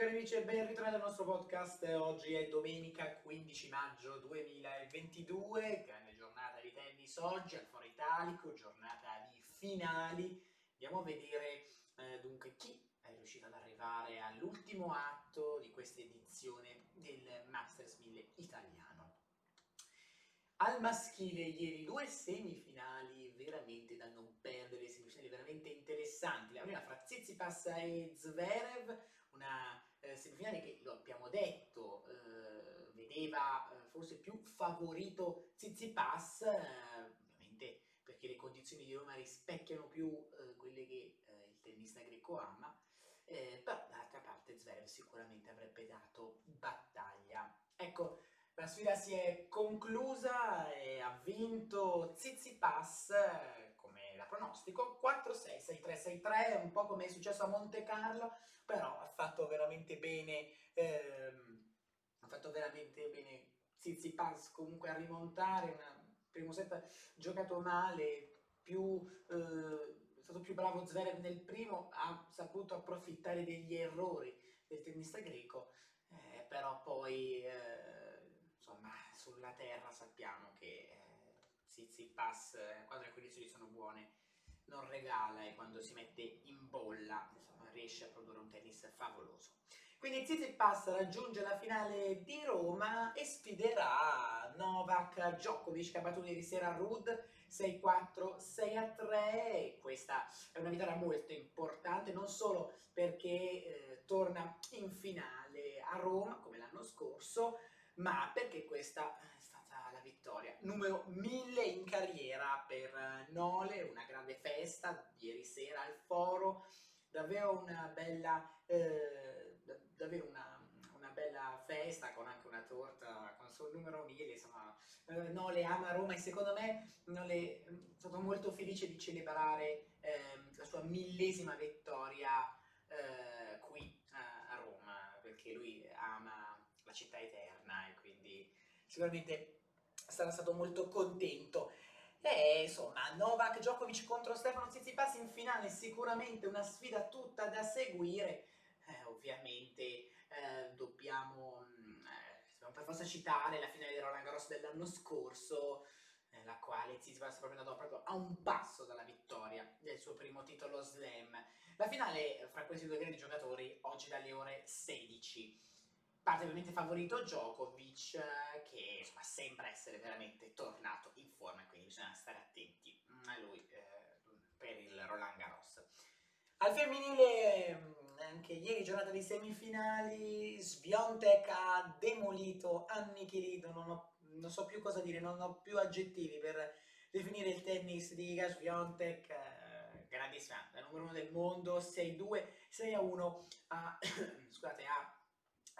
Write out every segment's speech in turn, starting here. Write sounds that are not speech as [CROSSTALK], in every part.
cari amici e ben ritrovati al nostro podcast. Oggi è domenica 15 maggio 2022, grande giornata di tennis oggi al Foro Italico, giornata di finali. Andiamo a vedere eh, dunque chi è riuscito ad arrivare all'ultimo atto di questa edizione del Masters 1000 italiano. Al maschile ieri due semifinali veramente da non perdere, semifinali veramente interessanti. La prima fra Tsitsipas e Zverev, una eh, semifinale che, lo abbiamo detto, eh, vedeva eh, forse più favorito Tsitsipas, eh, ovviamente perché le condizioni di Roma rispecchiano più eh, quelle che eh, il tennista greco ama, però dall'altra parte Zverev sicuramente avrebbe dato battaglia. Ecco, la sfida si è conclusa e ha vinto la pronostico 4-6, 6-3, 6-3, un po' come è successo a Monte Carlo, però ha fatto veramente bene, ehm, ha fatto veramente bene Tsitsipas comunque a rimontare, un primo set giocato male, più, eh, è stato più bravo Zverev nel primo, ha saputo approfittare degli errori del tennista greco, eh, però poi eh, insomma sulla terra sappiamo che eh, Tsitsipas, eh, quando le condizioni sono buone, non regala e quando si mette in bolla insomma, riesce a produrre un tennis favoloso. Quindi Tsitsipas raggiunge la finale di Roma e sfiderà Novak Djokovic che ha battuto ieri sera Rud 6-4, 6-3 questa è una vittoria molto importante non solo perché eh, torna in finale a Roma come l'anno scorso ma perché questa la vittoria. Numero 1000 in carriera per Nole, una grande festa ieri sera al foro, davvero una bella, eh, davvero una, una, bella festa con anche una torta con sul numero 1000, insomma eh, Nole ama Roma e secondo me Nole è stato molto felice di celebrare eh, la sua millesima vittoria eh, qui a Roma perché lui ama la città eterna e quindi sicuramente sarà stato molto contento. E insomma, Novak Djokovic contro Stefano Tsitsipas in finale, sicuramente una sfida tutta da seguire. Eh, ovviamente eh, dobbiamo, mm, eh, per forza citare la finale di Roland Garros dell'anno scorso, nella eh, quale Tsitsipas è proprio andato proprio a un passo dalla vittoria del suo primo titolo slam. La finale fra questi due grandi giocatori oggi dalle ore 16 parte ovviamente favorito Djokovic che insomma, sembra essere veramente tornato in forma quindi bisogna stare attenti. A lui eh, per il Roland Garros. Al femminile anche ieri giornata di semifinali Sviontek ha demolito, annichilito non, ho, non so più cosa dire, non ho più aggettivi per definire il tennis di Iga Sviontek eh, grandissima, la numero uno del mondo 6-2, 6-1 a, [COUGHS] scusate, a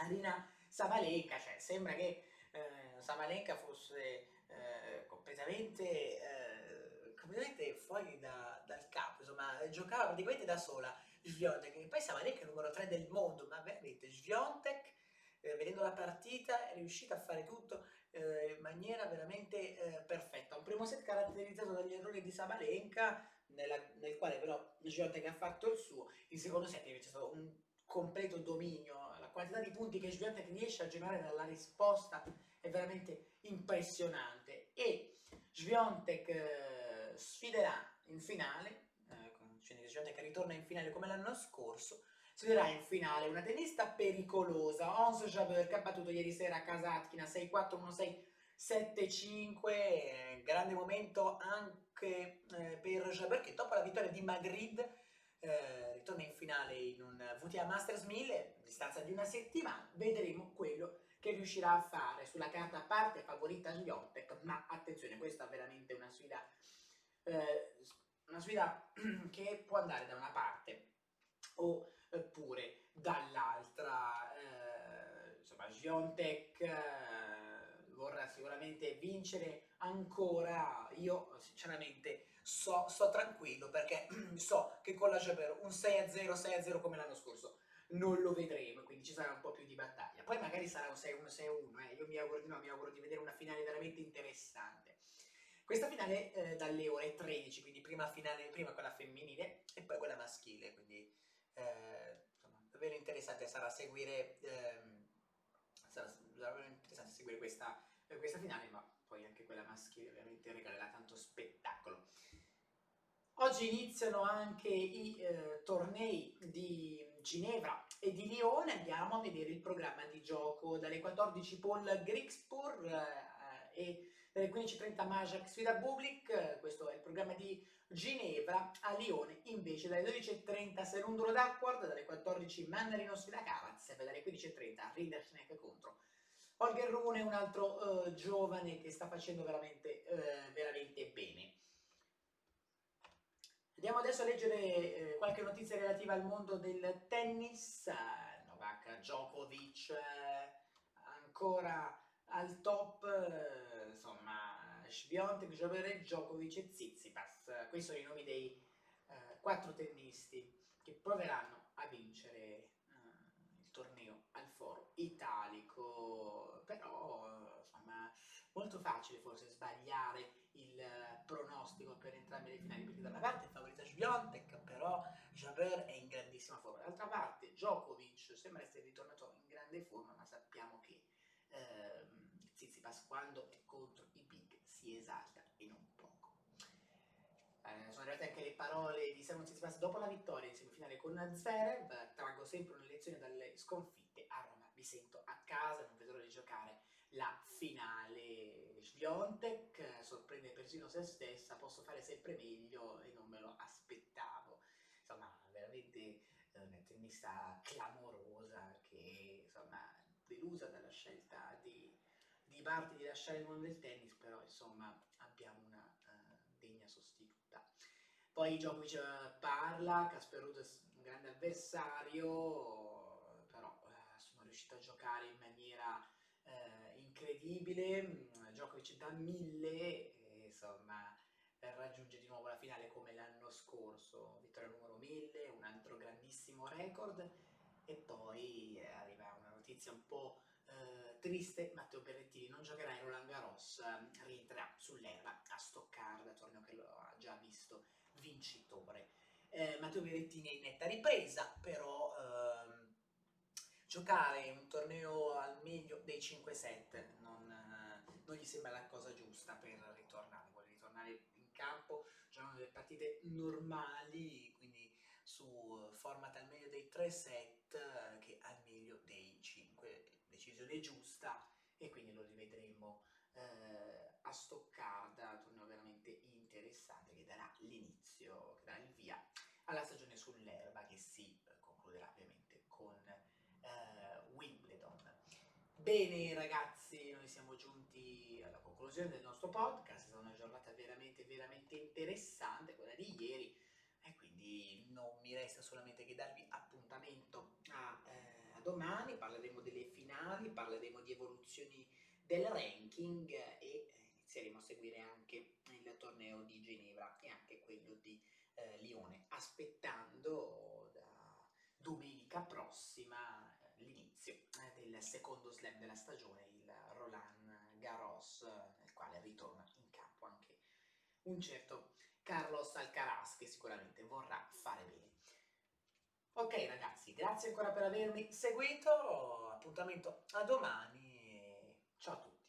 Arina Savalenka, cioè sembra che eh, Savalenka fosse eh, completamente, eh, completamente, fuori da, dal campo, insomma giocava praticamente da sola Sviontek, e poi Savalenka è il numero 3 del mondo, ma veramente Sviontek eh, vedendo la partita è riuscita a fare tutto eh, in maniera veramente eh, perfetta. Un primo set caratterizzato dagli errori di Sabalenka, nella, nel quale però Sviontek ha fatto il suo, il secondo set invece è stato un completo dominio, quantità di punti che Swiatek riesce a generare dalla risposta è veramente impressionante. E Sviontek eh, sfiderà in finale, eh, Sviontek ritorna in finale come l'anno scorso, sfiderà in finale. Una tennista pericolosa, Ons Jabeur che ha battuto ieri sera a Kasatkina 6-4-1-6 7-5, grande momento anche eh, per Jabeur che dopo la vittoria di Madrid eh, ritorna in finale in un VTA Masters 1000, a distanza di una settimana, vedremo quello che riuscirà a fare sulla carta a parte favorita Sviontek, ma attenzione, questa è veramente una sfida, eh, una sfida [CLEARS THROAT] che può andare da una parte oppure dall'altra. Eh, insomma, Sviontek eh, vorrà sicuramente vincere ancora, io sinceramente so, sto tranquillo perché [CLEARS THROAT] so che con la Jaber un 6-0, 6-0 come l'anno scorso non lo vedremo, quindi ci sarà un po' più di battaglia. Poi magari sarà un 6-1, 6-1, eh. io mi auguro di no, mi auguro di vedere una finale veramente interessante. Questa finale eh, dalle ore 13, quindi prima finale, prima quella femminile e poi quella maschile, quindi eh, insomma, davvero interessante sarà seguire, ehm, sarà davvero interessante seguire questa, questa finale, ma poi anche quella maschile ovviamente regalerà tanto spettacolo. Oggi iniziano anche i eh, tornei di Ginevra e di Lione, andiamo a vedere il programma di gioco. Dalle 14 Paul Grigspur eh, e dalle 15.30 Majak Sfida Bublik, questo è il programma di Ginevra, a Lione. Invece dalle 12.30 Serundolo d'Acquard, dalle 14 Mandarino Sfida Karatsev, dalle 15.30 Rinderknecht contro Holger Rune, un altro uh, giovane che sta facendo veramente, uh, veramente bene. Andiamo adesso a leggere eh, qualche notizia relativa al mondo del tennis. Novak Djokovic eh, ancora al top, eh, insomma, Sbiontek, Jabber, Djokovic e Tsitsipas. Questi sono i nomi dei eh, quattro tennisti che proveranno a vincere eh, il torneo al foro italico, però insomma molto facile forse sbagliare il pronostico per entrambe le finali, perché da una parte è Sbiontek, però Jabber è in grandissima forma, dall'altra parte Djokovic sembra essere ritornato in grande forma, ma sappiamo che ehm, Tsitsipas quando è contro i big si esalta e non poco. Eh, sono arrivate anche le parole di Simon Tsitsipas dopo la vittoria in semifinale con Zverev, traggo sempre una lezione dalle sconfitte a Roma, vi sento a casa, non vedo l'ora di giocare la finale. Sviontek sorprende persino se stessa, posso fare sempre meglio e non me lo aspettavo. Insomma, veramente eh, una tennista clamorosa che insomma delusa dalla scelta di, di Barty di lasciare il mondo del tennis, però insomma abbiamo una uh, degna sostituta. Poi Djokovic eh, parla, Casper Ruud è un grande avversario, però uh, sono riuscito a giocare in maniera eh, incredibile, Djokovic da mille, e, insomma raggiunge di nuovo la finale come l'anno scorso, vittoria numero 1000, un altro grandissimo record. E poi eh, arriva una notizia un po' eh, triste, Matteo Berrettini non giocherà in Roland Garros, eh, rientrerà sull'erba a Stoccarda, torneo che lo ha già visto vincitore. Eh, Matteo Berrettini è in netta ripresa, però ehm, giocare un torneo al meglio dei 5 set non, gli sembra la cosa giusta per ritornare, vuole ritornare in campo giocando delle partite normali, quindi su format al meglio dei 3 set che al meglio dei 5, decisione giusta e quindi lo rivedremo eh, a Stoccarda, torneo veramente interessante che darà l'inizio, che darà il via alla stagione sull'erba che si eh, concluderà ovviamente con eh, Wimbledon. Bene ragazzi, noi siamo giunti conclusione del nostro podcast, è stata una giornata veramente, veramente interessante, quella di ieri, e quindi non mi resta solamente che darvi appuntamento a, eh, a domani, parleremo delle finali, parleremo di evoluzioni del ranking e eh, inizieremo a seguire anche il torneo di Ginevra e anche quello di eh, Lione, aspettando da domenica prossima l'inizio eh, del secondo slam della stagione, il Roland Garros, nel quale ritorna in campo anche un certo Carlos Alcaraz che sicuramente vorrà fare bene. Ok ragazzi, grazie ancora per avermi seguito, appuntamento a domani, ciao a tutti.